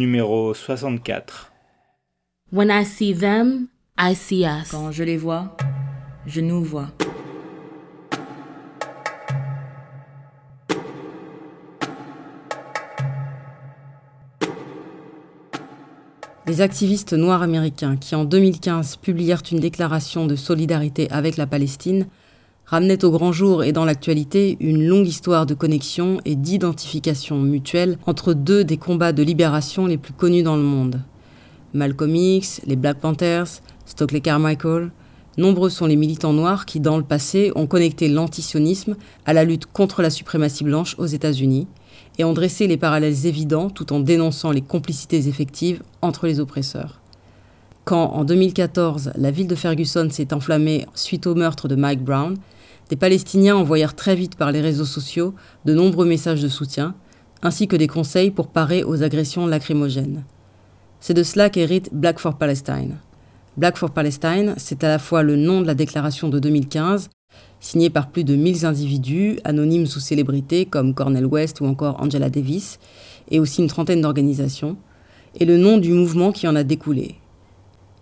numéro 64. When I see them, I see us. Quand je les vois, je nous vois. Les activistes noirs américains qui en 2015 publièrent une déclaration de solidarité avec la Palestine ramenaient au grand jour et dans l'actualité une longue histoire de connexion et d'identification mutuelle entre deux des combats de libération les plus connus dans le monde. Malcolm X, les Black Panthers, Stokely Carmichael, nombreux sont les militants noirs qui, dans le passé, ont connecté l'antisionisme à la lutte contre la suprématie blanche aux États-Unis et ont dressé les parallèles évidents tout en dénonçant les complicités effectives entre les oppresseurs. Quand, en 2014, la ville de Ferguson s'est enflammée suite au meurtre de Mike Brown, des Palestiniens envoyèrent très vite par les réseaux sociaux de nombreux messages de soutien, ainsi que des conseils pour parer aux agressions lacrymogènes. C'est de cela qu'hérite Black for Palestine. Black for Palestine, c'est à la fois le nom de la déclaration de 2015, signée par plus de 1000 individus, anonymes ou célébrités comme Cornel West ou encore Angela Davis, et aussi une trentaine d'organisations, et le nom du mouvement qui en a découlé.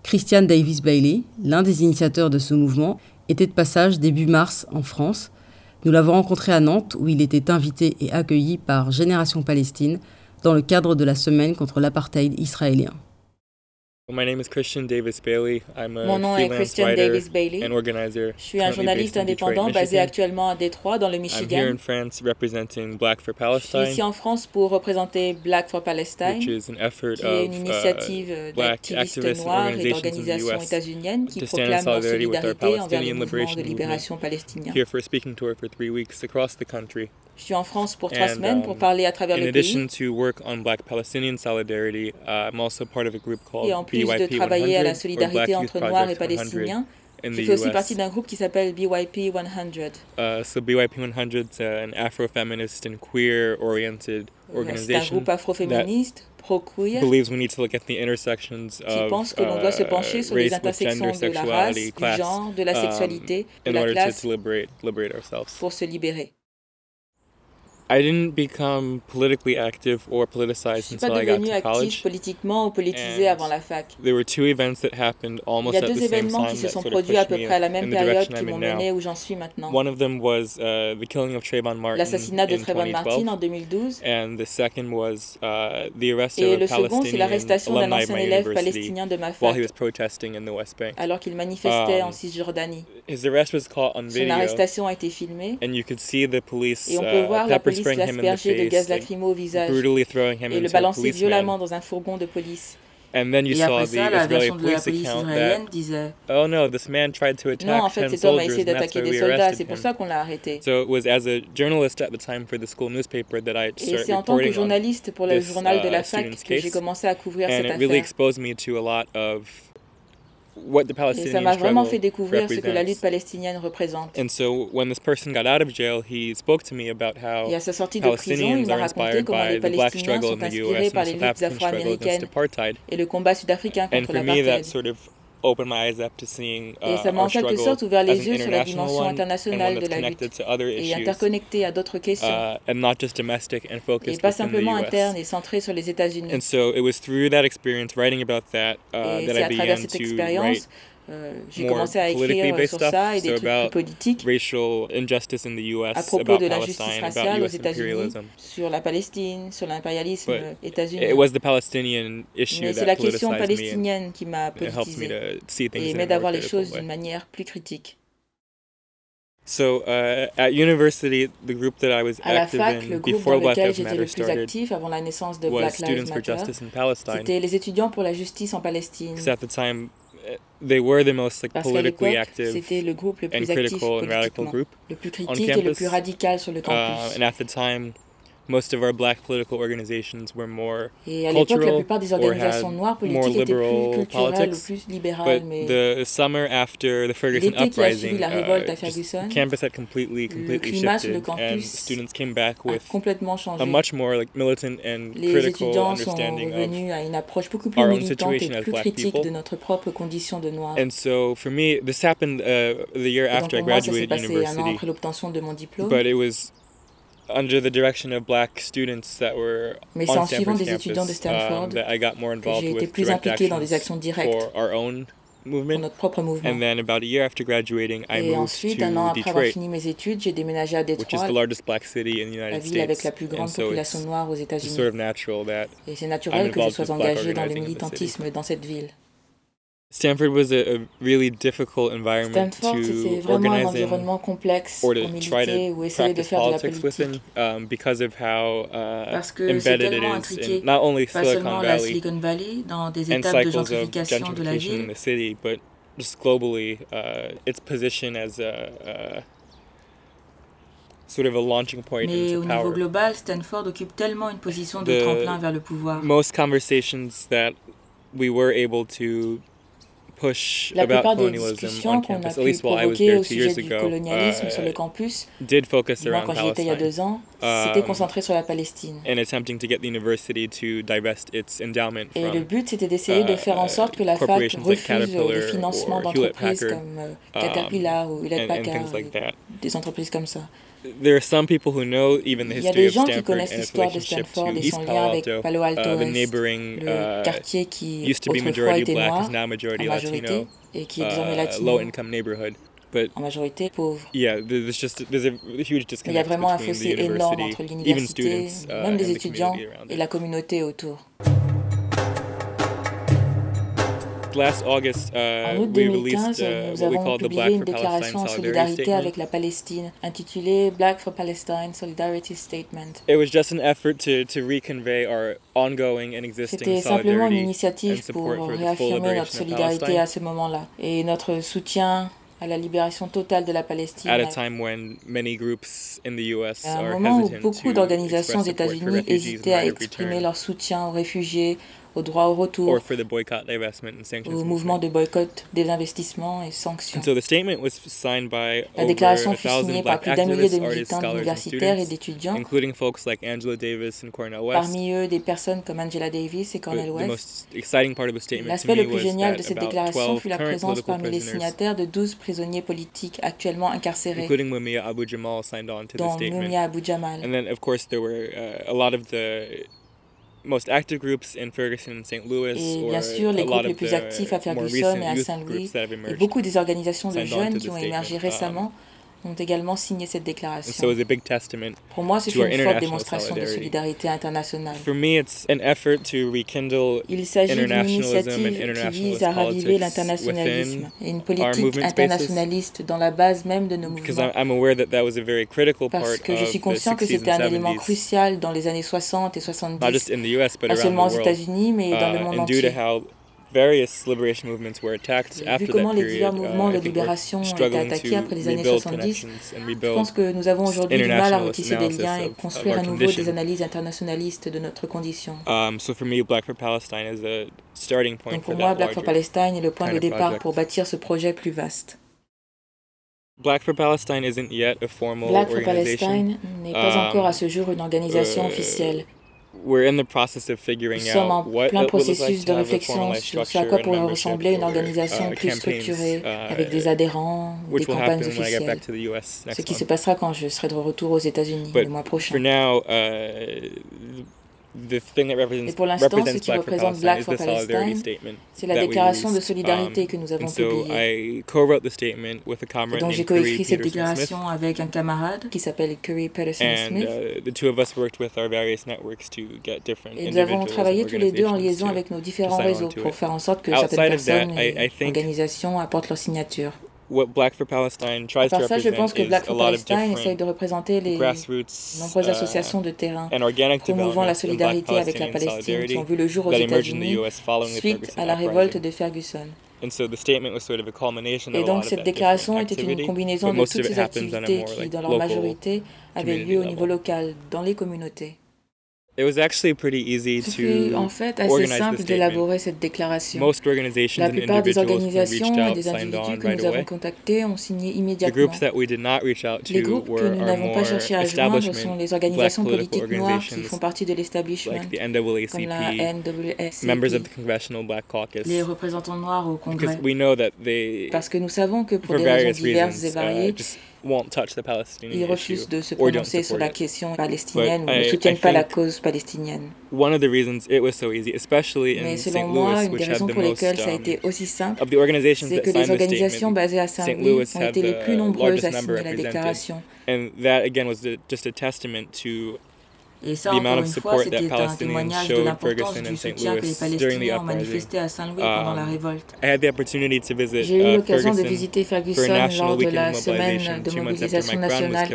Christian Davis Bailey, l'un des initiateurs de ce mouvement, était de passage début mars en France. Nous l'avons rencontré à Nantes où il était invité et accueilli par Génération Palestine dans le cadre de la semaine contre l'apartheid israélien. My name is Christian Davis Bailey. I'm a Mon nom est Christian Davis Bailey. and organizer. Je suis un journaliste indépendant basé actuellement à Détroit, dans le I'm here Michigan. in France representing Black for Je suis ici Palestine, en France pour représenter Black for which Palestine, is an effort qui est une of initiative uh, d'activistes noirs et d'organisations US états-uniennes qui proclament leur solidarité envers le Palestinian mouvement liberation de movement. libération palestinien. here for a speaking tour for three weeks across the country. Je suis en France pour trois And, semaines pour um, parler à travers In le addition pays. to work on Black Palestinian solidarity, uh, I'm also part of a group called Et en plus de travailler à la 100, or Black solidarité entre Noirs et Project 100 Palestiniens, in je fais aussi US. partie d'un groupe qui s'appelle BYP 100. Uh, so BYP 100 is an Afro-feminist and queer-oriented C'est un organization groupe afroféministe, pro-queer, believes we need to look at the intersections qui pense que l'on doit se uh, pencher sur les intersections gender, de la race, du genre, de la um, sexualité, de in la order to, classe, to liberate liberate ourselves. pour se libérer. I didn't become politically active or Je politicized until I got devenu to actif college. politiquement ou politisé And avant la fac. There were two events that happened Il almost y a at deux the same événements time qui se that sont sort of produits à peu près à la même période qui m'ont mené où j'en suis maintenant. One of them was uh, the killing of Trayvon Martin L'assassinat de Trayvon Martin 2012. en 2012. And the second was uh, the arrest Et of le a second, c'est Palestinian l'arrestation d'un ancien élève palestinien de ma while fac he was protesting in the West Bank. alors qu'il manifestait Um, en Cisjordanie. His arrest was caught on Son video, arrestation a été filmée and you could see the police et on peut uh, voir la pepper police the l'asperger de gaz lacrymo au visage brutally throwing him et le balancer violemment dans un fourgon de police. And then you Et saw après the ça, la Israeli version de la police israélienne that, disait oh no, this man tried to attack Non, en fait, 10 cet homme a essayé d'attaquer des soldats, c'est pour ça qu'on l'a arrêté. So it was as a journalist at the time for the school newspaper that I Et c'est en tant que journaliste pour le this, journal de uh, la fac student's que j'ai commencé à couvrir And cette it really affaire. exposed me to a lot of what the Et ça Palestinian m'a vraiment fait découvrir ce que la lutte palestinienne représente. And so when this person got out of jail, he spoke to me about how Et à sa sortie de prison, il m'a raconté comment les the black Palestiniens struggle sont inspirés par les luttes afro-américaines et le combat sud-africain contre l'apartheid. Sort of opened my eyes up to seeing uh, Et ça m'a en quelque sorte ouvert les yeux sur la dimension internationale de la lutte et interconnectée à d'autres questions. Uh, and not just domestic and et focused pas simplement interne et centrée sur les États-Unis. And so it was through that experience, writing about that, uh, Et that c'est I à travers began cette to write expérience, euh, j'ai commencé à écrire euh, sur ça et des so trucs plus politiques racial injustice in the à propos de l'injustice Palestine, raciale aux. États-Unis, sur la Palestine, sur l'impérialisme états-unien. Mais c'est la question palestinienne qui m'a politisé et m'aide à voir les choses d'une manière plus critique. So uh, at university, the group that I was À la active fac, in le groupe before dans lequel j'étais le plus actif avant la naissance de Black Lives Matter, Justice c'était les étudiants pour la justice en Palestine. Because at the time, they were the most like politically active c'était le groupe le and plus actif critical and radical group. le plus on critique et le plus radical sur le Uh, campus. and at the time, most of our black political organizations were more Et à l'époque, la plupart des or organisations had noires more politiques étaient liberal plus culturelles ou politics. plus libérales, But mais the summer after the Ferguson L'été qui a suivi uprising, la révolte uh, à Ferguson, campus had completely, completely climat sur le shifted, and students came back with complètement changé. a much more like militant and Les critical étudiants understanding of. revenus à une approche beaucoup plus our own militante et situation as plus black critique people. de notre propre condition de. And so for me, this happened uh, the year after I pour moi, ça graduated passé un an university, après l'obtention de mon diplôme. but it was under the direction of black students that were Mais c'est on en suivant des étudiants de Stanford um, that I got more que involved j'ai été with plus impliqué dans des actions directes for our own pour movement. notre propre mouvement. And then about a year after graduating, I Et moved ensuite, un an to après avoir Detroit, fini mes études, j'ai déménagé à which is Détroit, the largest black city in the la United ville avec States. la plus And grande population noire aux États-Unis. sort of Et c'est naturel que je sois engagé dans le militantisme dans cette ville. Stanford was a, a really difficult environment Stanford, to vraiment un organize in environnement complexe or pour to try to ou essayer de practice faire de la politics politique. within um, because of how uh, Parce que embedded it tellement is intriqué, in not only Silicon Valley Silicon Valley, dans des and étapes de cycles of gentrification de la gentrification in the city, but just globally, uh, its position as a, a sort of a launching point mais into au niveau power. global, Stanford occupe tellement une position de The- tremplin vers le pouvoir. Most conversations that we were able to push La about plupart des colonialism discussions on qu'on a campus, at pu least while I was provoquer there au two years ago, colonialisme sur le uh, campus, did focus around quand j'y étais il y a deux ans, c'était Um, concentré sur la Palestine. and attempting to get the university to divest its endowment Et le but, c'était d'essayer de faire en uh, sorte que la fac refuse Caterpillar les financements d'entreprises comme euh, Caterpillar ou Hewlett Packard, des entreprises comme ça. There are some people who know even the Il y a history des of gens qui Stanford connaissent and its l'histoire de relationship to Stanford et East son lien Palo avec Alto, Palo Alto uh, the Est, neighboring le uh, quartier qui used to be autrefois majority était noir en majority majorité Latino, et qui est désormais uh, latino low income neighborhood. But en majorité pauvre. yeah, there's just there's a huge Il y a disconnect vraiment un between fossé the énorme university, entre even l'université, students, même les and the étudiants community around et la communauté autour. Last August, En uh, août we 2015, released uh, nous what we avons publié Black une for Palestine déclaration en Solidarity solidarité Statement. avec la Palestine intitulée Black for Palestine Solidarity Statement. It was just an effort to, to reconvey our ongoing and existing C'était simplement une solidarity initiative pour réaffirmer notre solidarité à ce moment-là et notre soutien à la libération totale de la Palestine. at a time when many groups in the US À un moment où beaucoup to d'organisations aux États-Unis hésitaient à exprimer leur soutien aux réfugiés, au droit au or retour, for the boycott, divestment, and sanctions au mouvement de boycott des investissements et sanctions. And so the statement was signed by La déclaration a fut signée par plus d'un millier de militants universitaires et d'étudiants, including folks like Angela Davis and Cornel West. parmi eux des personnes comme Angela Davis et Cornel West. L'aspect le plus génial de cette déclaration 12 fut la présence parmi les signataires de 12 prisonniers politiques actuellement incarcérés, including Mumia Abu Jamal, signed on to the dont statement. Mumia Abu Jamal. And then, of course, there were uh, a lot of the most active groups in Ferguson and St. Louis, Et bien sûr, les a lot groupes les of plus actifs à Ferguson et à Saint-Louis et emerged. beaucoup des organisations de jeunes qui ont émergé Um, récemment ont également signé cette déclaration. so it's a big testament. Pour moi, c'est une forte démonstration de solidarité internationale. For me, it's an effort to rekindle Il s'agit d'une initiative qui vise à raviver l'internationalisme et une politique internationaliste dans la base même de nos mouvements. I'm, I'm aware that that was a very critical part Parce que je suis conscient que 60s c'était un élément 70s, crucial dans les années 60 et not 70, just in the U.S. but pas seulement aux. États-Unis, mais dans le Uh, monde entier. How various liberation movements were attacked Et after Vu comment that les divers uh, mouvements I de libération ont été attaqués après les années rebuild 70, connections and je pense que nous avons aujourd'hui du mal à retisser des liens et of construire à nouveau des analyses internationalistes de notre condition. Um, so for me, Black for Palestine is a starting point Donc pour moi, Black for. Palestine est le point de départ pour bâtir ce projet plus vaste. Black for Palestine isn't yet a formal Black for organization. Palestine n'est pas Um, encore à ce jour une organisation euh, officielle. We're in the process of figuring Nous sommes en out what plein processus de réflexion sur ce à quoi pourrait ressembler une or, organisation uh, plus structurée, uh, avec des adhérents des campagnes officielles. Ce qui se passera quand je serai de retour aux États-Unis le mois prochain. Now, the thing that represents, Et pour l'instant, ce qui représente Palestine Black is for the solidarity Palestine, statement. C'est la déclaration de solidarité Um, que nous avons publiée. I co-wrote the statement with a Et donc j'ai coécrit cette déclaration avec un camarade qui s'appelle Curry Patterson Smith. the two of us worked with our various networks to get different Et nous avons travaillé tous les deux en liaison avec nos différents réseaux pour faire en sorte que certaines personnes et organisations apportent leur signature. What Black for Palestine tries to Par ça, je pense que Black for Palestine essaye de représenter les nombreuses uh, associations de terrain promouvant la solidarité avec la Palestine qui ont vu le jour aux États-Unis suite à la révolte de Ferguson. And so the statement was sort of a culmination Et donc cette déclaration était une combinaison de toutes ces activités qui, dans leur majorité, avaient lieu au niveau local, dans les communautés. It was actually pretty easy Ce fut en to fait assez simple d'élaborer cette déclaration. most organizations La plupart des organisations et des individus que nous avons contactés ont signé The immédiatement. groups that we did not reach out Les to groupes que nous n'avons pas cherché à joindre sont les organisations politiques noires qui font partie de l'establishment, comme la NAACP, NAACP, members of the Congressional Black Caucus, les représentants noirs au because Congrès. we know that they, Parce que nous savons que pour des raisons diverses et uh, variées, won't touch the Palestinian Ils issue refusent de se or don't prononcer sur la question palestinienne ou ne soutiennent pas la cause palestinienne. One of the reasons it was so easy, especially Mais in selon St. moi, Louis, une des raisons the pour most lesquelles ça a um, été aussi simple, of the organizations c'est that que les signed the organisations basées à. Saint-Louis ont été les the plus nombreuses à signer la déclaration. and that again was the, just a testament to Et ça, the amount encore of une fois, c'était un témoignage de l'importance du soutien que les Palestiniens ont manifesté à Saint-Louis pendant la Um, révolte. I had the opportunity to visit J'ai eu uh, l'occasion de Ferguson visiter Ferguson national lors de la semaine mobilization de mobilisation nationale.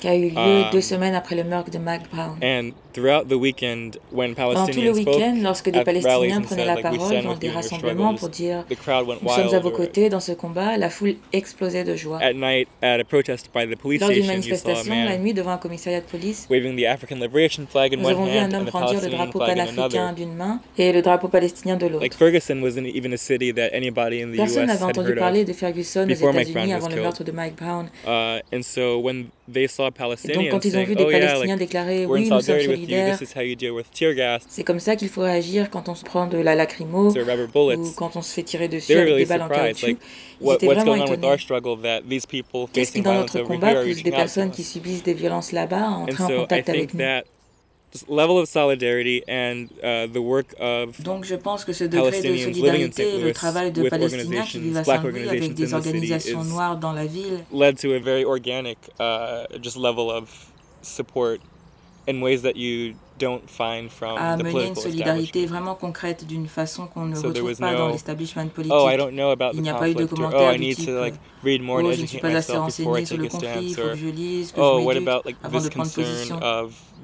Qui a eu lieu Um, deux semaines après le meurtre de Mac Brown. And throughout the weekend, when Pendant tout le week-end, lorsque des Palestiniens prenaient la parole dans des rassemblements pour dire the crowd went nous sommes à vos côtés dans ce combat, la foule explosait de joie. At night, at a protest by the police Lors d'une manifestation, la nuit, devant un commissariat de police, waving the African liberation flag in nous one avons vu un homme brandir le drapeau panafricain d'une main et le drapeau palestinien de l'autre. Like Ferguson wasn't even a city that anybody in the Personne n'avait entendu parler de Ferguson aux Mike États-Unis avant le meurtre de Mike Brown. Uh, and so when donc, Palestinians quand ils ont vu des "Oh yeah, Palestiniens like déclarer oui, nous sommes solidaires, This is how you deal with tear gas c'est comme ça qu'il faut réagir quand on se prend de la lacrymo ou bullets." quand on se fait tirer dessus avec des balles en caoutchouc. Ils étaient what's vraiment going on with étonnés. our struggle that these people Qu'est-ce qui, dans violence notre combat, pousse des personnes qui subissent des violences là-bas à entrer en contact avec nous? This level of solidarity and uh, the work of Donc je pense que ce degré de solidarité et le travail de Palestiniens qui vivent à Saint-Louis avec des in the city organisations is- noires dans la ville. led to a very organic uh, just level of support in ways that you don't find from a the mené une political solidarité establishment. vraiment concrète d'une façon qu'on ne retrouve pas dans l'establishment politique. Oh, I don't know about Il n'y a pas eu de commentaires oh, du need type, to like read more and oh, je ne suis pas assez renseigné sur le conflit, il faut que je lise, que oh, je m'éduque about like avant this de prendre position.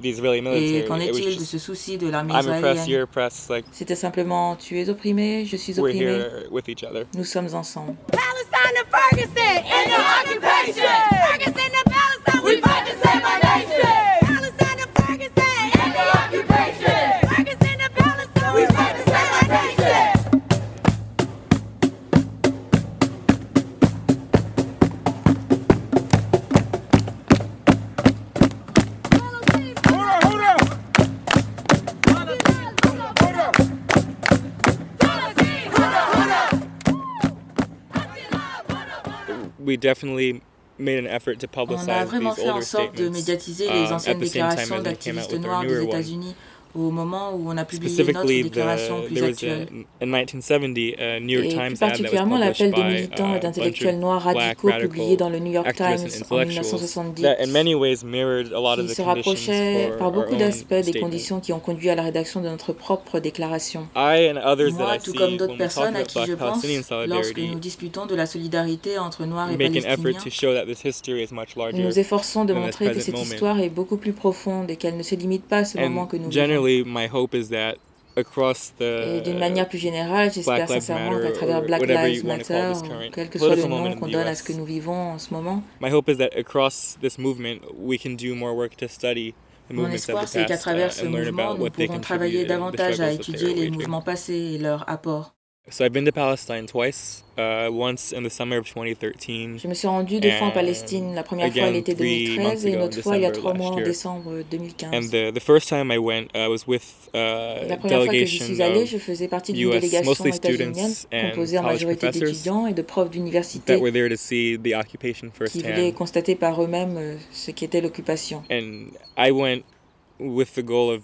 Et qu'en est-il de ce souci de l'armée I'm oppressed, israélienne? you're oppressed. Like C'était simplement tu es opprimé, je suis we're opprimé, here with each other. nous sommes ensemble. Palestine to Ferguson in the occupation. Ferguson to Palestine, we fight We definitely made an effort to On a publicize vraiment these fait en sorte de médiatiser les at anciennes déclarations d'activistes noirs des. États-Unis au moment où on a publié notre déclaration plus actuelle. in 1970 a New York Et particulièrement l'appel des militants uh, et bunch d'intellectuels noirs radicaux publié dans le New York Times en intellectuals 1970 that in many ways mirrored a lot of qui the se rapprochait par beaucoup d'aspects des conditions qui ont conduit à la rédaction de notre propre déclaration. Moi, tout comme d'autres personnes à qui je pense, lorsque nous discutons de la solidarité entre Noirs et Palestiniens, nous nous efforçons de montrer que cette histoire est beaucoup plus profonde et qu'elle ne se limite pas à ce moment que nous vivons. Generally, my hope is that across Et d'une manière plus générale, j'espère sincèrement qu'à travers Black Lives Matter, ou quel que soit le nom qu'on donne à ce que nous vivons en ce moment, my hope is that across this movement we can do more work to study the mon espoir c'est qu'à travers uh, ce mouvement, nous pourrons travailler davantage à étudier les mouvements passés et leurs apports. So I've been to Palestine twice. Uh, once in the summer of 2013, Je me suis rendu deux fois en And Palestine, la première fois l'été three 2013 months et une autre fois il y a trois mois en décembre 2015. and the the first time I went, I was with uh, La première fois que delegation suis allé, je faisais partie d'une délégation états-unienne composée en majorité d'étudiants et de profs that d'université were there to see the occupation qui voulaient constater par eux-mêmes euh, ce qu'était l'occupation. And I went with the goal of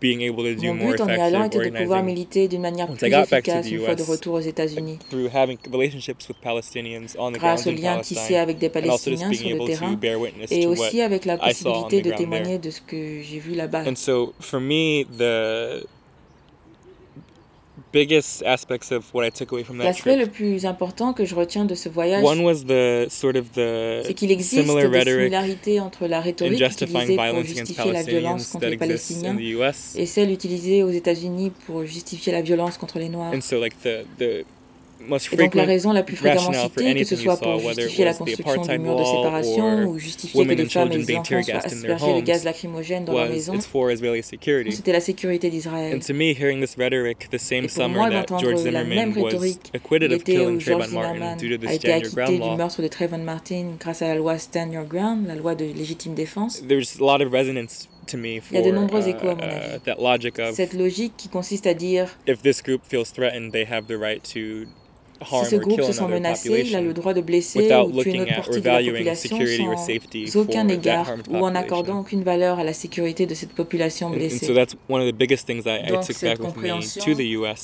being able to do Mon more but en y allant était de pouvoir militer d'une manière plus efficace the une fois de retour aux États-Unis, through having relationships with Palestinians on the grâce ground aux liens tissés avec des and also just Palestiniens sur being le able to terrain, bear witness et aussi avec la I saw on possibilité the de témoigner de ce que j'ai vu là-bas. And so for me, the biggest aspects of what I took away from that L'aspect le plus important que je retiens de ce voyage, one was the sort of the c'est qu'il existe similar des similarités entre la rhétorique justifying utilisée pour justifier la violence contre les Palestiniens the U.S. et celle utilisée aux États-Unis pour justifier la violence contre les Noirs. And so, like the the most Et donc la raison la plus fréquemment citée, que ce soit pour justifier la construction du mur de séparation ou justifier que and femmes et being enfants soient aspergés de gaz lacrymogène dans Israeli security. c'était la sécurité d'Israël. And to me, hearing this rhetoric the same Et pour summer moi, that d'entendre George la même Zimmerman was rhétorique acquitted of l'été killing où George Zimmerman a été acquitté du meurtre de Trayvon Martin grâce à la loi Stand Your Ground, la loi de légitime défense. Il y a de nombreux uh, échos, à mon uh, avis. Cette logique qui consiste à dire Si ce groupe se sent menacé, il a le droit de blesser ou tuer une autre partie de la population sans aucun égard ou en accordant aucune valeur à la sécurité de cette population blessée. so that's one of the biggest things I, I Donc, took cette compréhension.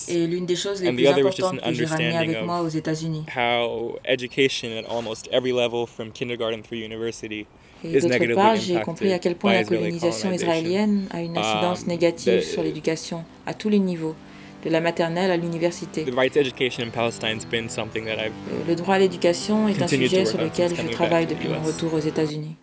Et l'une des choses les plus importantes an que j'ai ramenées avec moi aux États-Unis. how education at almost every level from kindergarten through university Et d'autre part, j'ai compris à quel point la colonisation israélienne a une incidence Um, négative sur l'éducation à tous les niveaux, de la maternelle à l'université. Le droit à l'éducation est un sujet sur lequel je travaille depuis mon retour aux États-Unis.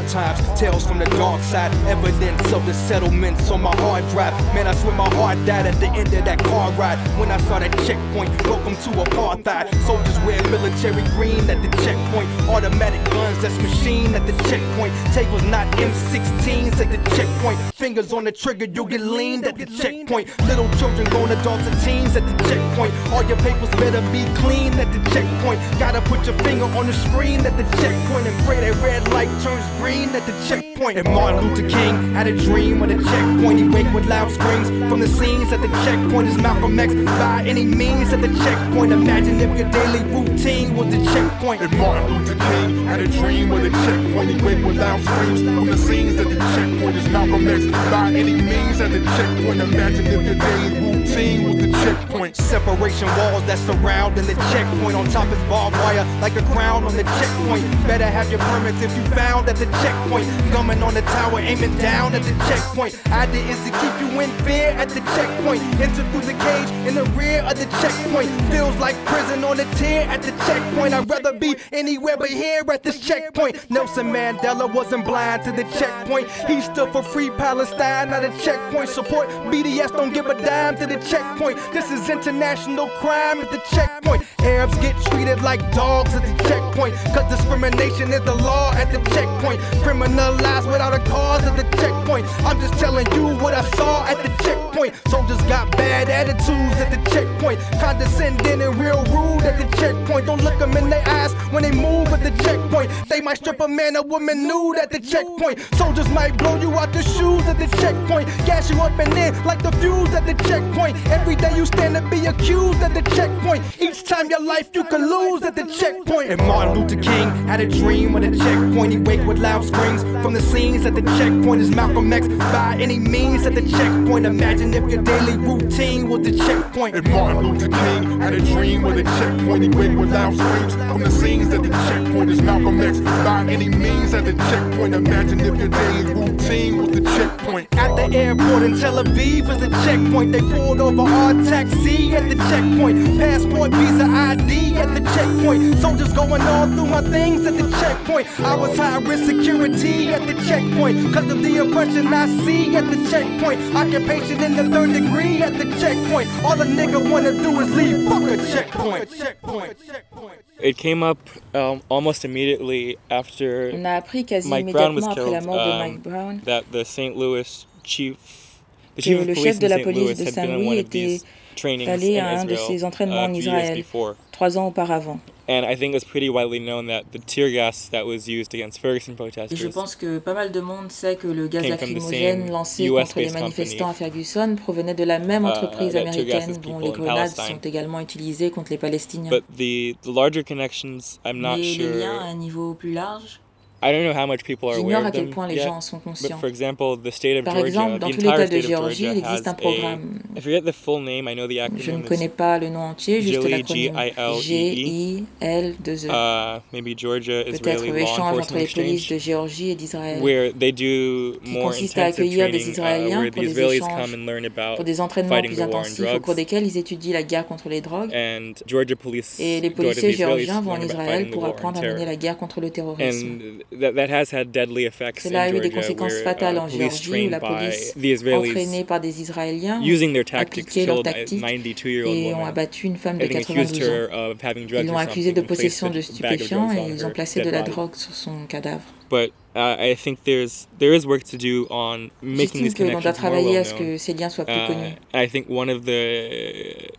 Hard times, tales from the dark side, evidence of the settlements on my hard drive. Man, I swear my heart died at the end of that car ride. When I saw that checkpoint, welcome to apartheid. Soldiers wear military green at the checkpoint, automatic guns that's machine at the checkpoint. Tables not M16s at the checkpoint. Fingers on the trigger, you'll get leaned at the checkpoint. Little children grown adults and teens at the checkpoint. All your papers better be clean at the checkpoint. Gotta put your finger on the screen at the checkpoint and pray that red light turns green at the checkpoint. And Martin Luther King had a dream of the checkpoint. He wake with loud screams from the scenes at the checkpoint. Is Malcolm X by any means at the checkpoint? Imagine if your daily routine was the checkpoint. And Martin Luther King had a dream of the checkpoint. He wake with loud screams from the scenes at the checkpoint. Is Malcolm X by any means at the checkpoint? Imagine if your daily routine was the checkpoint. Separation walls that surrounding the checkpoint. On top is barbed wire like a crown on the checkpoint. Better have your permits if you found at the checkpoint. Gumming on the tower, aiming down at the checkpoint. Idea is to keep you in fear at the checkpoint. Enter through the cage in the rear of the checkpoint. Feels like prison on the tier at the checkpoint. I'd rather be anywhere but here at this checkpoint. Nelson Mandela wasn't blind to the checkpoint. He stood for free Palestine, not a checkpoint. Support BDS, don't give a dime to the checkpoint. This is international crime at the checkpoint. Arabs get treated like dogs at the checkpoint. Cause discrimination is the law at the checkpoint. Criminalized without a cause at the checkpoint. I'm just telling you what I saw at the checkpoint. Soldiers got bad attitudes at the checkpoint. Condescending and real rude at the checkpoint. Don't look them in their eyes when they move at the checkpoint. They might strip a man or woman nude at the checkpoint. Soldiers might blow you out the shoes at the checkpoint. Gas you up and in like the fuse at the checkpoint. Every day you stand to be accused at the checkpoint. Each time your life you can lose at the checkpoint. And Martin Luther King had a dream of the checkpoint. He wake with loud screams from the scenes at the checkpoint. Is Malcolm X by any means at the checkpoint? Imagine if your daily routine was the checkpoint. And Martin Luther King had a dream of the checkpoint. He wake with loud screams from the scenes at the checkpoint. Is Malcolm X by any means at the checkpoint? Imagine if your daily routine was the checkpoint. At the airport in Tel Aviv is a checkpoint. They pulled over our taxi at the checkpoint. Passport, visa, ID at the checkpoint. Soldiers going all through my things at the checkpoint. I was high risk security at the checkpoint. Cause of the oppression I see at the checkpoint. Occupation in the third degree at the checkpoint. All a nigga wanna do is leave. Fuck a checkpoint. Checkpoint. Checkpoint. It came up um, almost immediately after On a appris quasi Mike Brown was immédiatement la killed mort de um, Mike Brown that the St. Louis chief, the chief of le police chef de in la St. police Louis de had been on Saint-Louis one in à un de Israel ces entraînements uh, en Israël before. trois ans auparavant. And I think it was pretty widely known that the tear gas that was used against Ferguson Et je protesters pense que pas mal de monde sait que le gaz lacrymogène lancé US contre les based manifestants à company, Ferguson provenait de la même uh, entreprise américaine dont les grenades sont également utilisées contre les Palestiniens. But the, the larger connections, I'm not Mais les sure. liens à un niveau plus large, I don't know how much people are aware j'ignore à quel point les gens en sont conscients. for example, the state of Par Georgia, exemple, dans entire l'État de Géorgie, il existe un programme. a, I forget the full name, I know the Je ne connais pas le nom entier, juste GILEE, l'acronyme G-I-L-E-E. G-I-L-2-E. uh, maybe Georgia Peut-être Israeli law l'échange entre les polices de Géorgie et d'Israël qui consiste à accueillir des uh, Israéliens pour des échanges, pour des entraînements plus intensifs au cours desquels ils étudient la guerre contre les drogues. And Georgia police Et les policiers géorgiens vont en Israël pour apprendre à mener la guerre contre le terrorisme. And that, that has had deadly effects Cela a eu des conséquences fatales uh, en Géorgie où la police, entraînée par des Israéliens, using their ont tactics appliqué leurs a tactiques 92-year-old et ont abattu une femme de I think 92 accused her ans. Ils l'ont accusée de possession a de stupéfiants et ils ont placé de la drogue sur son cadavre. But uh, I think there's there is work to do on making these doit connections more travailler à ce que ces liens soient plus Uh, connus. I think one of the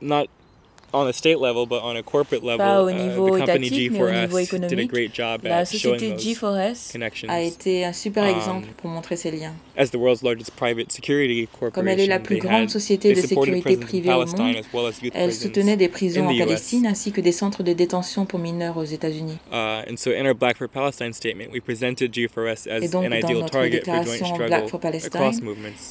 not on a state level, but on a corporate level, Pas au uh, niveau the company étatique, mais au niveau G4S did a économique. great job La at showing société those G4S connections. a été un super Um, exemple pour montrer ces liens. As the world's largest private security corporation, Comme elle est la plus grande société de sécurité privée au Palestine monde, as well as youth Elle soutenait des prisons in en the. Palestine ainsi que des centres de détention pour mineurs aux États-Unis. Uh, and so in our Black for Palestine statement, we presented G4S as Et donc, an dans ideal notre target for joint déclaration Black for Palestine,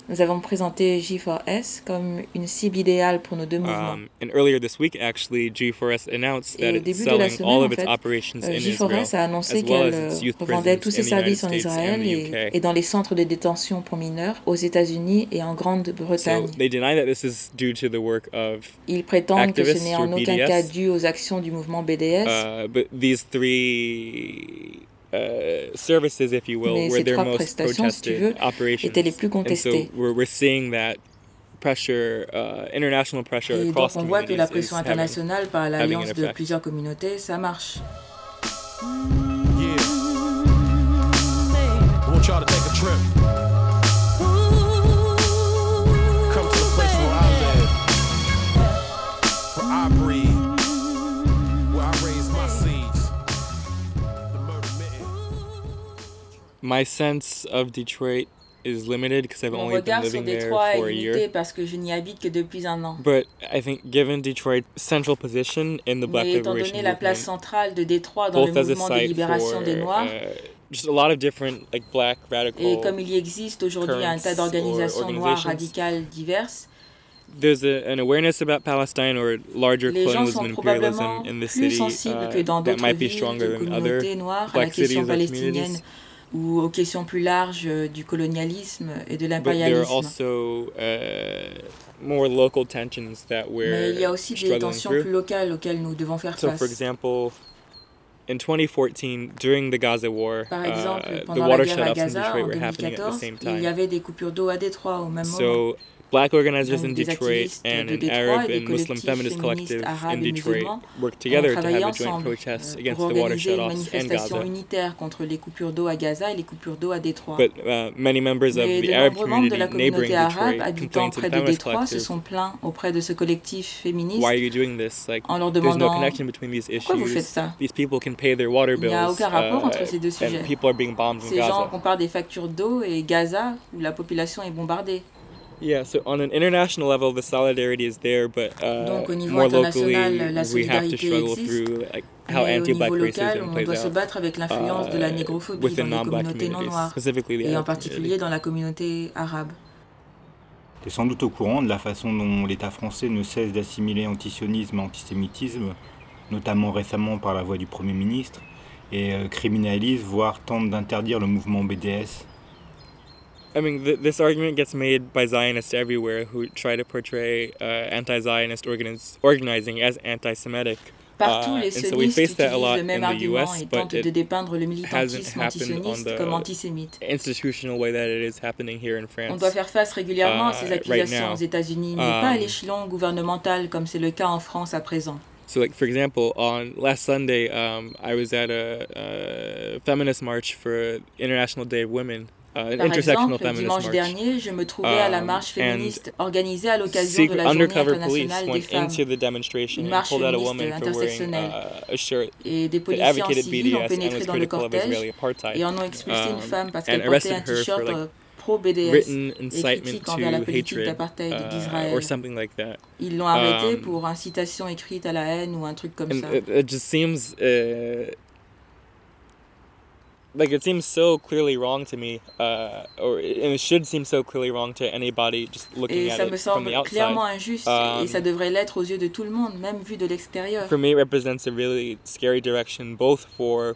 nous avons présenté G4S comme une cible idéale pour nos deux mouvements. Um, and earlier this week, actually, G4S announced that it's selling semaine, all of its operations Euh, in Israel, G4S a annoncé as well qu'elle as its youth euh, revendait prisons tous ses in the United services en States Israël and the et, dans les centres de détention pour mineurs aux États-Unis et en Grande-Bretagne. they deny that this is due to the work of, Ils prétendent que ce n'est en aucun BDS. cas dû aux actions du mouvement BDS, uh, but these three uh, services, if you will, Mais were ces their trois most prestations, si tu veux, operations. étaient les plus And so contestées. we're, we're seeing that pressure, uh, international pressure Et donc across on voit que la communities pression is having- internationale par l'alliance an de effect. plusieurs communautés, ça marche. My sense of Detroit is limited because I've Mon only been living there for a year. parce que je n'y habite que depuis un an. But I think, given Detroit's central position in the Black Mais étant Liberation donné la place Movement, centrale de Détroit dans le mouvement de libération for des Noirs, uh, just a lot of different like Black radical. et comme il y existe aujourd'hui un tas d'organisations noires radicales diverses, there's a, an awareness about Palestine or larger les colonialism and imperialism in the city uh, dans that d'autres might be stronger than other black cities or palestinienne communities. Ou aux questions plus larges euh, du colonialisme et de l'impérialisme. uh, that Mais il y a aussi des tensions plus locales auxquelles nous devons faire So, for face. example, in 2014, during the Gaza war, Par exemple, uh, the pendant la water guerre à Gaza Detroit en were happening at the 2014, same il y avait des coupures d'eau à Détroit au même moment. Black organizers in Detroit and an Arab and Muslim feminist collective in et Detroit worked together to have a joint ensemble protest against pour the water shutoffs manifestation Gaza. unitaire contre les coupures d'eau à Gaza et les coupures d'eau à Détroit. But uh, many members of Mais the de Arab nombreux membres de community la neighboring communauté arabe Detroit habitant complained to près de Détroit se sont plaints auprès de ce collectif féministe why are you doing this? Like, en leur there's no demandant connection between these pourquoi vous faites issues. ça? These people can pay their water Il n'y a bills, aucun rapport uh, entre ces deux sujets. and people are being bombed in Ces gens Gaza. comparent des factures d'eau et Gaza où la population est bombardée. Yeah, so on an international level, the solidarity is there, but uh, Donc, au niveau more locally, international, la we have to solidarité struggle existe, through like how Mais au anti-black niveau local, racism on plays doit se out battre avec l'influence de la uh, négrophobie dans within les non-black communautés non noires, specifically the et en Arab particulier community. dans la communauté arabe. Tu es sans doute au courant de la façon dont l'État français ne cesse d'assimiler antisionisme et antisémitisme, notamment récemment par la voix du Premier ministre, et euh, criminalise, voire tente d'interdire le mouvement BDS. I mean, th- this argument gets made by Zionists everywhere who try to portray uh, anti-Zionist organiz- organizing as anti-Semitic. Partout, Uh, les and so we sionistes face that a utilisent lot le même argument US, et tentent de dépeindre le militantisme antisioniste comme antisémite. institutional way that it is happening here in France. On doit faire face régulièrement à uh, ces accusations aux États-Unis, mais pas à Um, l'échelon gouvernemental comme c'est le cas en France à présent. So, like for example, on last Sunday, um, I was at a, a feminist march for International Day of Women, Par intersectional exemple, dimanche march. dernier, je me trouvais à la Um, marche féministe organisée à l'occasion de la Journée undercover police internationale des femmes. Une and marche féministe intersectionnelle. uh, Et des policiers en civil ont pénétré dans le cortège et en ont expulsé une Um, femme parce qu'elle portait un t-shirt euh, pro-BDS et critique envers la politique d'apartheid uh, d'Israël. or something like that. Ils l'ont arrêtée um, pour incitation écrite à la haine ou un truc comme ça. Like it seems so clearly wrong to me, uh, or and it should seem so clearly wrong to anybody just looking Et at it from the outside. clairement injuste Um, et ça devrait l'être aux yeux de tout le monde, même vu de l'extérieur. For me, it represents a really scary direction, both for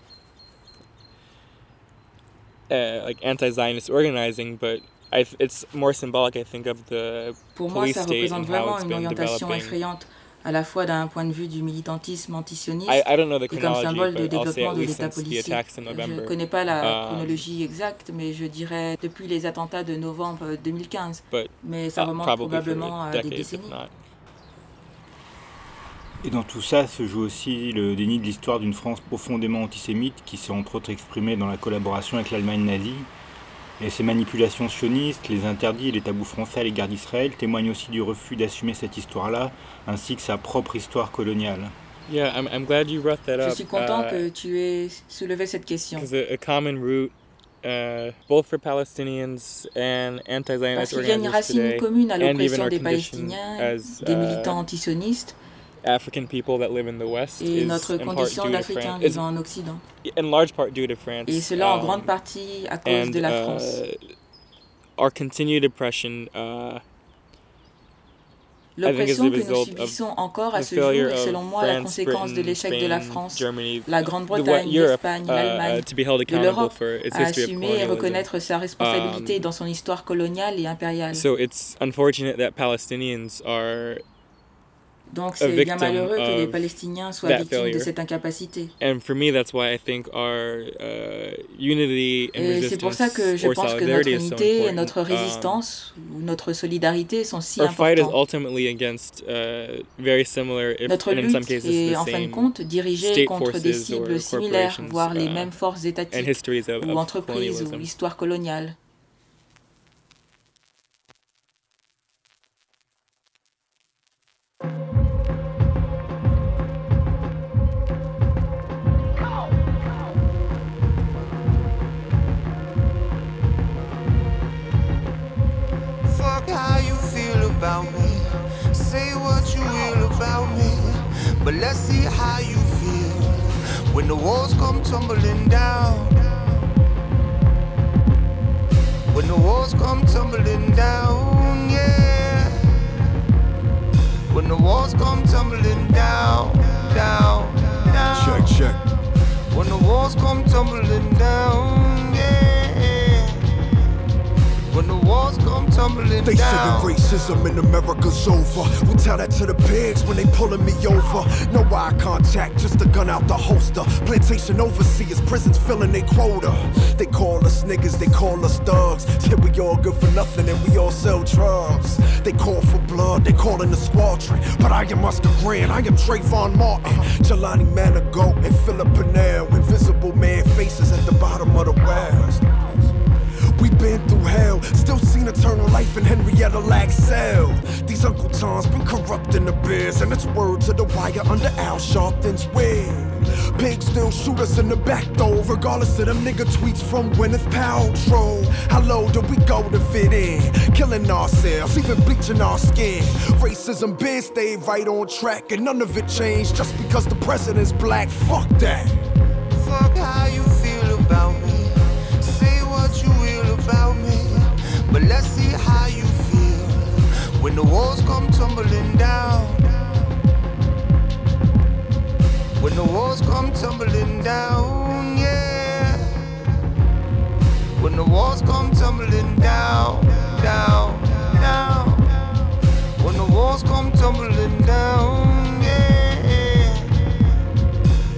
uh, like anti-Zionist organizing, but I, it's more symbolic, I think, of the Pour moi, police ça state représente and how vraiment it's une orientation developing. effrayante, à la fois d'un point de vue du militantisme antisioniste I, I don't know the et comme chronology, symbole de développement de l'État since the policier. Je November. ne connais pas la um, chronologie exacte, mais je dirais depuis les attentats de novembre 2015. But Mais ça uh, remonte probablement à des decades, if décennies. Et dans tout ça se joue aussi le déni de l'histoire d'une France profondément antisémite qui s'est entre autres exprimée dans la collaboration avec l'Allemagne nazie, Et ces manipulations sionistes, les interdits et les tabous français à l'égard d'Israël témoignent aussi du refus d'assumer cette histoire-là, ainsi que sa propre histoire coloniale. Yeah, I'm, I'm glad you brought that Je up. suis content uh, que tu aies soulevé cette question. Uh, Parce qu'il y a une racine commune à l'oppression des Palestiniens, as des uh, militants antisionistes African people that live in the West et is notre in part condition due to d'Africains France. Vivant en Occident. in large part due to France. Et cela en um, grande partie à cause and de la uh, France. our continued oppression. Uh, I think is L'oppression the que nous result of subissons encore à the ce jour failure est of selon moi la France, conséquence de Britain, l'échec de la Spain, France, Germany, la the Grande-Bretagne, Europe, l'Espagne, uh, l'Allemagne, uh, to be held de accountable l'Europe for its à history of assumer et colonialism. reconnaître sa responsabilité Um, dans son histoire coloniale et impériale. So it's unfortunate that Palestinians are, Donc c'est bien malheureux que les Palestiniens soient victimes de cette incapacité. and for me, that's why I think our uh, unity and Et c'est pour ça que resistance je pense que notre solidarity is so unité et important. notre Um, résistance ou notre solidarité sont si importantes. ultimately against uh, very similar, if Notre and in some lutte cases est en fin de compte dirigée contre des cibles or similaires, voire les uh, mêmes forces étatiques ou entreprises ou histoire coloniale. About me. Say what you will about me. But let's see how you feel when the walls come tumbling down. When the walls come tumbling down, yeah. When the walls come tumbling down, down, down. Check, check. When the walls come tumbling down. When the walls come tumbling They down. saying racism in America's over. We tell that to the pigs when they pulling me over. No eye contact, just a gun out the holster. Plantation overseers, prisons filling their quota. They call us niggas, they call us thugs. Yeah, we all good for nothing and we all sell drugs. They call for blood, they calling the squadron. But I am Oscar Grant, I am Trayvon Martin. Jelani Manigault and Philip Purnell. Invisible man faces at the bottom of the West. We been through hell, still seen eternal life in Henrietta Laxell. These Uncle Toms been corrupting the biz, and it's word to the wire under Al Sharpton's wig. Pigs still shoot us in the back though, regardless of them nigga tweets from Gwyneth Paltrow. How low do we go to fit in? Killing ourselves, even bleaching our skin. Racism been stayed right on track, and none of it changed just because the president's black. Fuck that. Fuck how you But let's see how you feel when the walls come tumbling down. When the walls come tumbling down, yeah. When the walls come tumbling down, down, down. When the walls come tumbling down.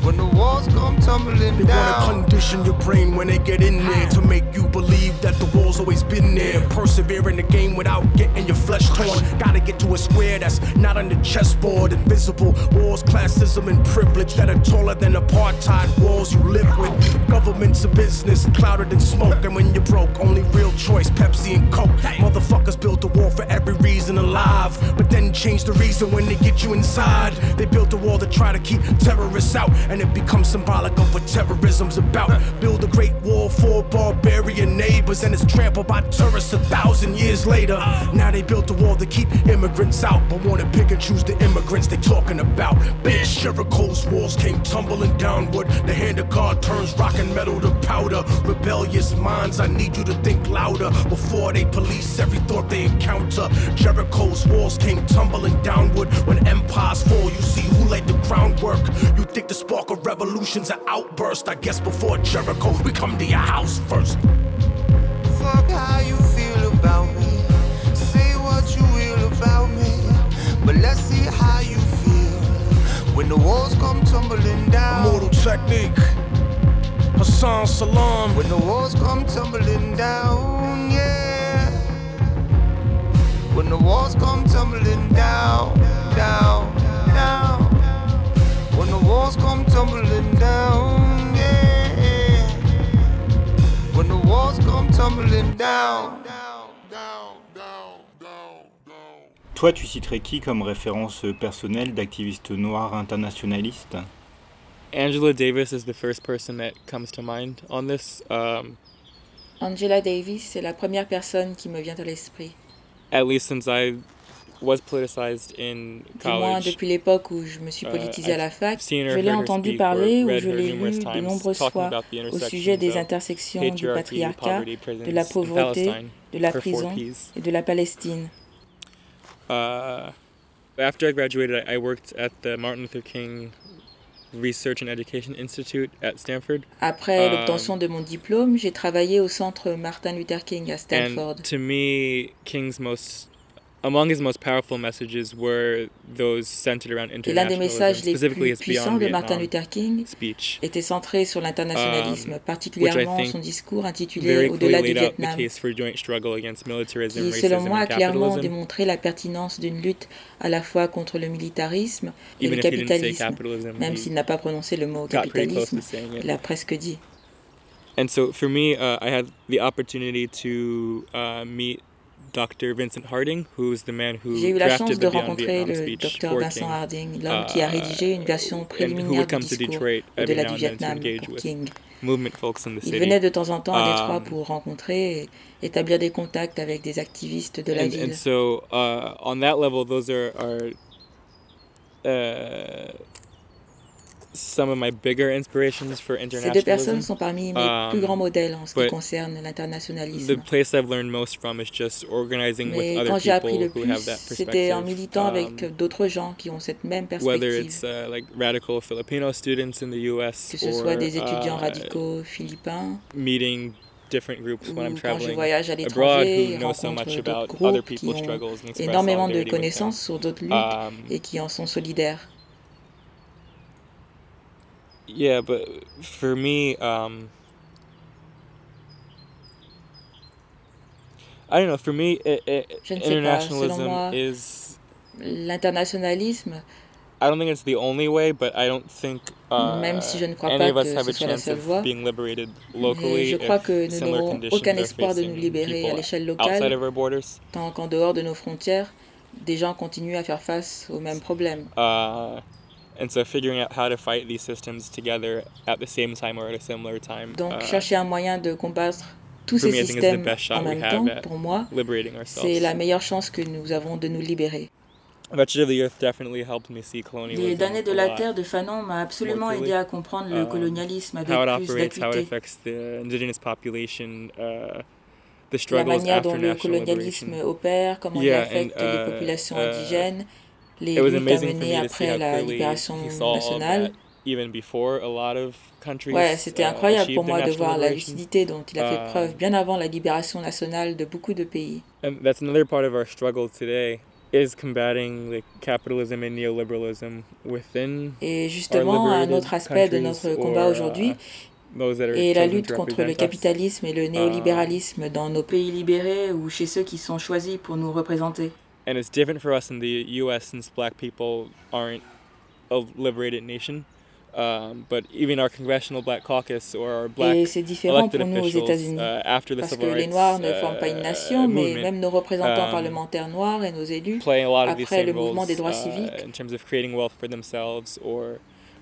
When the walls come tumbling They wanna condition your brain when they get in there to make you believe that the wall's always been there. Persevere in the game without getting your flesh torn. Gotta get to a square that's not on the chessboard. Invisible walls, classism, and privilege that are taller than apartheid walls you live with. Government's a business, clouded in smoke. And when you're broke, only real choice Pepsi and Coke. Motherfuckers built a wall for every reason alive, but then change the reason when they get you inside. They built a wall to try to keep terrorists out, and it becomes symbolic of what terrorism's about. Build a great wall for barbarian neighbors, and it's trampled by tourists a thousand years later. Now they built a wall to keep immigrants out, but wanna pick and choose the immigrants they talking about. Bitch, Jericho's walls came tumbling downward. The hand of God turns rock and metal to powder. Rebellious minds, I need you to think louder before they police every thought they encounter. Jericho's walls came tumbling downward. When empires fall, you see who laid the groundwork. You think the spark of revolution's an outburst? I guess before Jericho, we come to your house first. Fuck how you feel about me. Say what you will about me. But let's see how you feel when the walls come tumbling down. Mortal technique. Hassan Salam. When the walls come tumbling down, yeah. When the walls come tumbling down, down, down. When the walls come tumbling down, yeah. When the walls come tumbling tumbling down. Toi, tu citerais qui comme référence personnelle d'activiste noir internationaliste? Angela Davis is the first person that comes to mind on this. Um, Angela Davis, c'est la première personne qui me vient à l'esprit. at least since I was politicized in Du moins depuis l'époque où je me suis Uh, politisée à la fac, je l'ai entendu parler ou je l'ai lu de nombreuses fois au sujet des intersections du patriarcat, de la pauvreté, de la prison et de la Palestine. Uh, after I graduated, I I worked at the Martin Luther King Research and Education Institute at Stanford. Après Um, l'obtention de mon diplôme, j'ai travaillé au centre Martin Luther King à Stanford. And to me, King's most Et l'un des messages les plus puissants de Martin Luther King speech. était centré sur l'internationalisme, Um, particulièrement son discours intitulé Au-delà du Vietnam, case for joint struggle against militarism, qui, selon moi, a clairement démontré la pertinence d'une lutte à la fois contre le militarisme et Even le capitalisme. capitalism, Même s'il n'a pas prononcé le mot capitalisme, il a presque dit. And so for me, uh, I had the opportunity to uh, meet Dr. Vincent Harding, who's the man who J'ai eu la chance drafted de rencontrer le for Vincent Harding, l'homme qui a uh, rédigé une version préliminaire du discours au-delà du Vietnam pour King. movement folks in the Il city. venait de temps en temps à Détroit Um, pour rencontrer et établir des contacts avec des activistes de la ville. Ces deux personnes sont parmi mes Um, plus grands modèles en ce qui concerne The l'internationalisme. place I've learned most from is just organizing with Mais quand j'ai appris le plus, c'était en militant avec um, d'autres gens qui ont cette même whether perspective. it's uh, like radical Filipino students in the U.S. Que ce or soit des étudiants uh, radicaux philippins meeting different groups ou when I'm quand je traveling voyage à l'étranger who know so much about other people's ont struggles and énormément de connaissances sur d'autres luttes Um, et qui en sont solidaires. Yeah, but for me, um, I don't know. For me, i i Je ne sais pas, selon internationalism moi, is. L'internationalisme, I don't think it's the only way, but I don't think uh, Même si je ne crois any pas of us que have ce a soit la chance seule of voie, being liberated mais locally je crois que nous n'aurons aucun espoir de nous libérer à l'échelle outside locale of our borders. tant qu'en dehors de nos frontières, des gens continuent à faire face aux mêmes problèmes. Uh, and so figuring out how to fight these systems together at the same time or at a similar time. Donc uh, chercher un moyen de combattre tous for ces systèmes en we même have temps, pour moi, liberating c'est ourselves. la meilleure chance que nous avons de nous libérer. Vegetative of the Earth definitely helped me see colonialism. Les damnés de la. Terre de Fanon m'a absolument aidé à comprendre le Um, colonialisme avec how it plus operates, how it d'acuité. affects the indigenous population, uh, the La struggles manière after dont le national colonialisme liberation. opère, comment il affecte les uh, populations uh, indigènes, les luttes à mener après la libération nationale. Ouais, c'était uh, incroyable pour moi de voir la lucidité dont il a fait Um, preuve bien avant la libération nationale de beaucoup de pays. And that's another part of our struggle today is combating like capitalism and neoliberalism within Et justement, un autre aspect de notre combat aujourd'hui uh, est la lutte contre le capitalisme et le néolibéralisme dans nos pays libérés ou chez ceux qui sont choisis pour nous représenter. And it's different for us in the U.S. since black people aren't a liberated nation. Um, but even our congressional black caucus or our black Et c'est différent pour nous aux États-Unis. uh, after the Parce que civil les Noirs ne forment pas une uh, nation, mais même nos représentants um, parlementaires noirs et nos élus, play a lot of these après le mouvement des droits uh, civiques, in terms of creating wealth for themselves or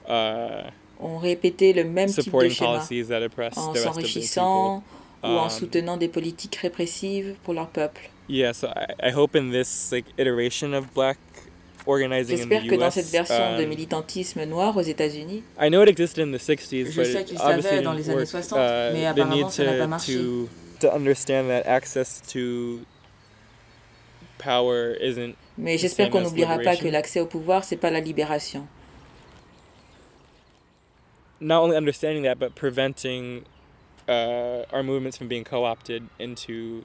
uh, ont répété le même type de supporting schéma policies that oppress en s'enrichissant people. Ou en Um, soutenant des politiques répressives pour leur peuple. Yeah, so I, I hope in this like iteration of black organizing in J'espère que dans cette version de um, militantisme noir aux États-Unis, I know it existed in the 60s, Je sais qu'il savait dans les années work. 60, Uh, mais apparemment, ça n'a pas to, marché. to to understand that access to power isn't mais j'espère qu'on n'oubliera pas que l'accès au pouvoir, c'est pas la libération. not only understanding that, but preventing our movements from being co-opted into.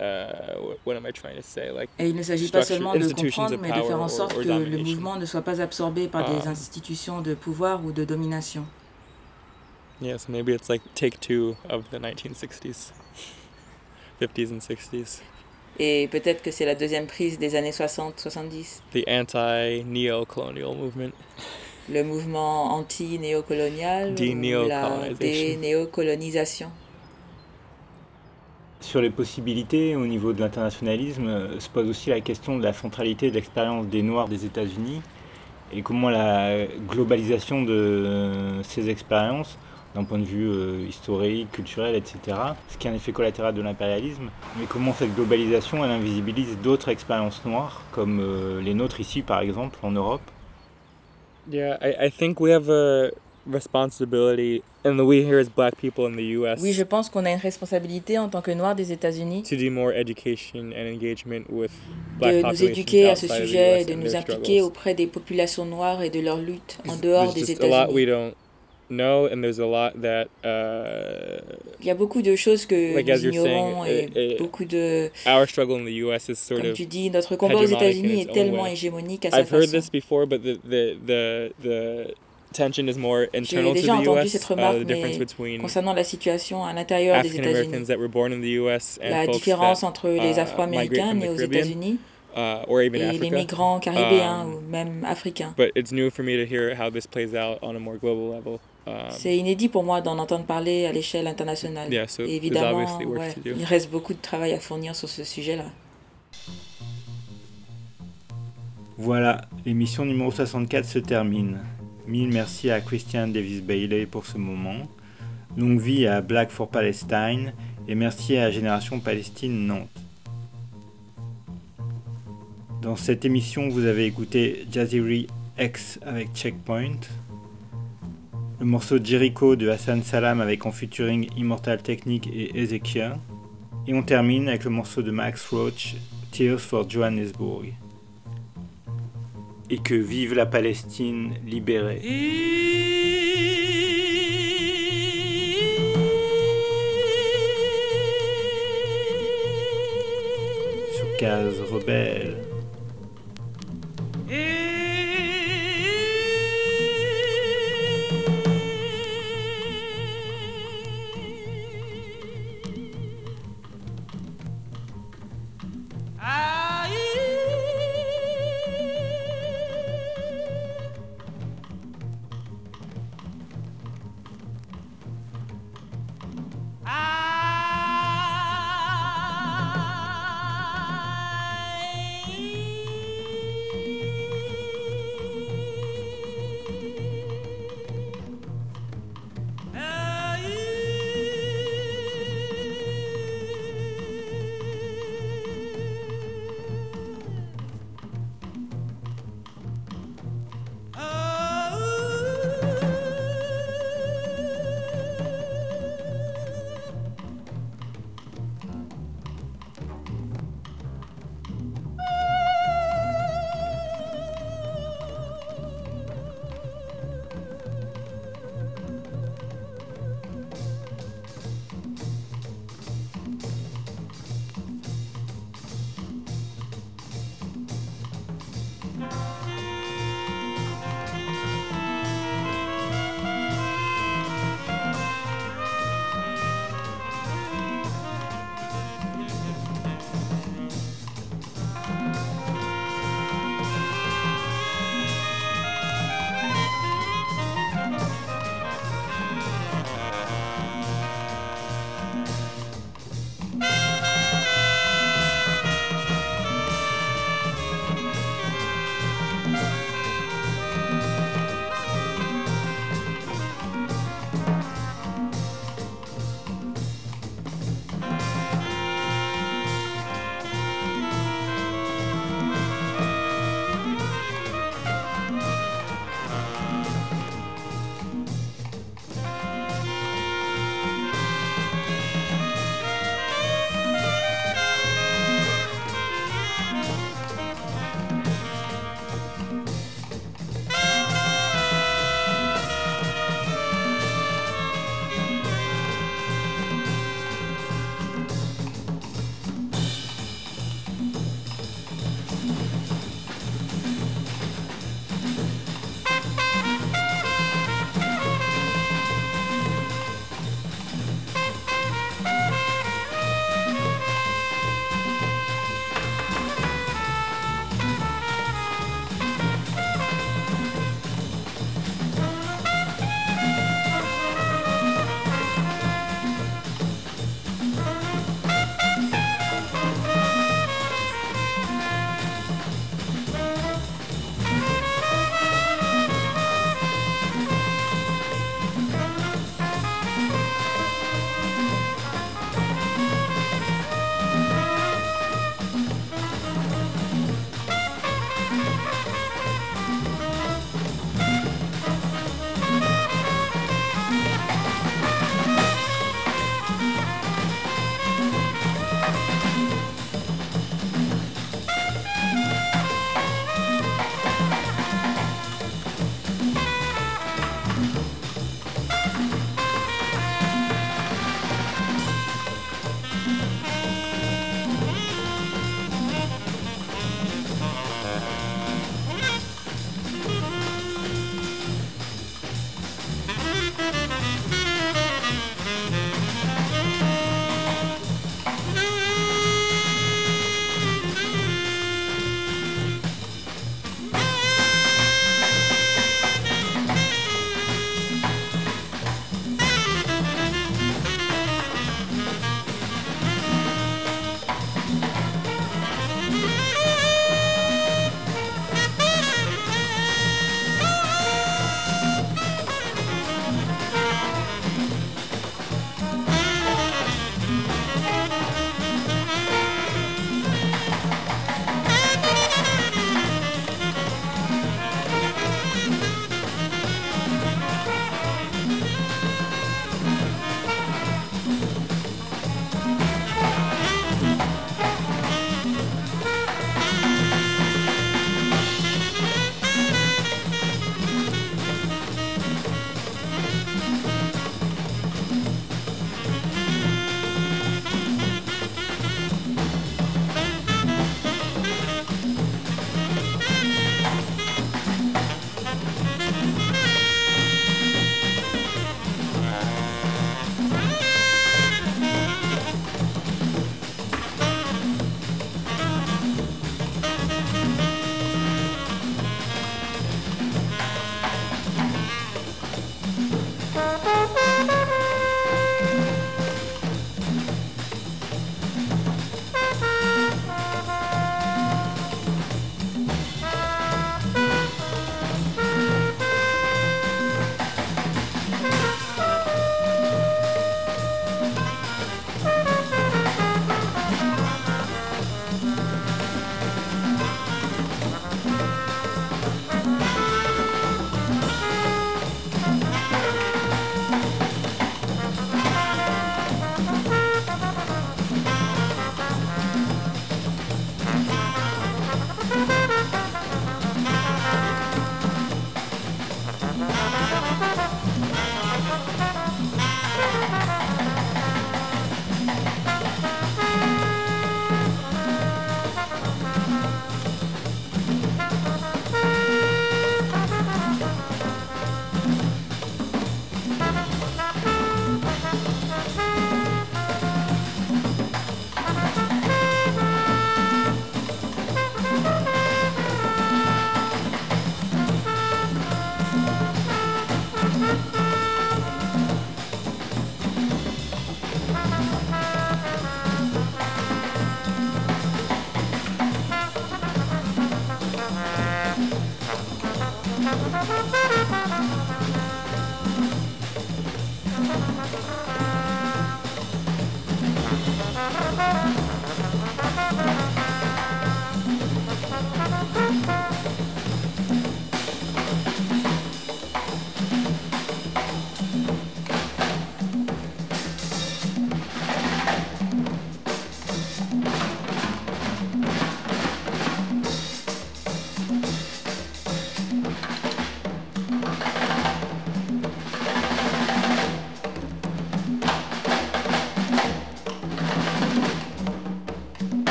Uh, wh- what am I trying to say? Like Et il ne s'agit pas seulement de institutions comprendre, of mais de power faire en or- sorte or que le domination. mouvement ne soit pas absorbé par des Um, institutions de pouvoir ou de domination. Yeah, so maybe it's like take two of the 1960s, 50s and 60s. Et peut-être que c'est la deuxième prise des années 60-70, The anti-neo-colonial movement. Le mouvement anti-néocolonial ou la dénéocolonisation. Sur les possibilités au niveau de l'internationalisme, euh, se pose aussi la question de la centralité de l'expérience des Noirs des États-Unis et comment la globalisation de ces expériences, d'un point de vue euh, historique, culturel, etc., ce qui est un effet collatéral de l'impérialisme, mais comment cette globalisation elle invisibilise d'autres expériences noires, comme euh, les nôtres ici par exemple en Europe. Yeah, I, I think we have a responsibility, and the we here as black people in the US, Oui, je pense qu'on a une responsabilité en tant que Noirs des États-Unis to do more education and engagement with black de nous éduquer à ce sujet, US de nous impliquer struggles. auprès des populations noires et de leur lutte en dehors des États-Unis. Know, and there's a lot that uh, Il y a beaucoup de choses que Like nous as you're saying, ignorons et eh, eh, beaucoup de... our struggle in the U.S. is sort Comme of. tu dis, notre combat aux États-Unis est tellement way. hégémonique à sa I've heard this before, but the the the the tension is more internal to the entendu U.S. cette Uh, remarque, the difference between Concernant la situation à l'intérieur des États-Unis, that were born in the U.S. and la différence that, entre les uh, Afro-Américains nés aux États-Unis uh, or even et les migrants caribéens Um, ou même africains. But it's new for me to hear how this plays out on a more global level. Um, C'est inédit pour moi d'en entendre parler à l'échelle internationale. Yeah, so évidemment, ouais, il reste beaucoup de travail à fournir sur ce sujet-là. Voilà, l'émission numéro 64 se termine. Mille merci à Christian Davis Bailey pour ce moment. Longue vie à Black for Palestine et merci à Génération Palestine Nantes. Dans cette émission, vous avez écouté Jaziri X avec Checkpoint, le morceau Jericho de Hassan Salam avec en featuring Immortal Technique et Ezekiel, et on termine avec le morceau de Max Roach, Tears for Johannesburg et que vive la Palestine libérée. Case rebelle.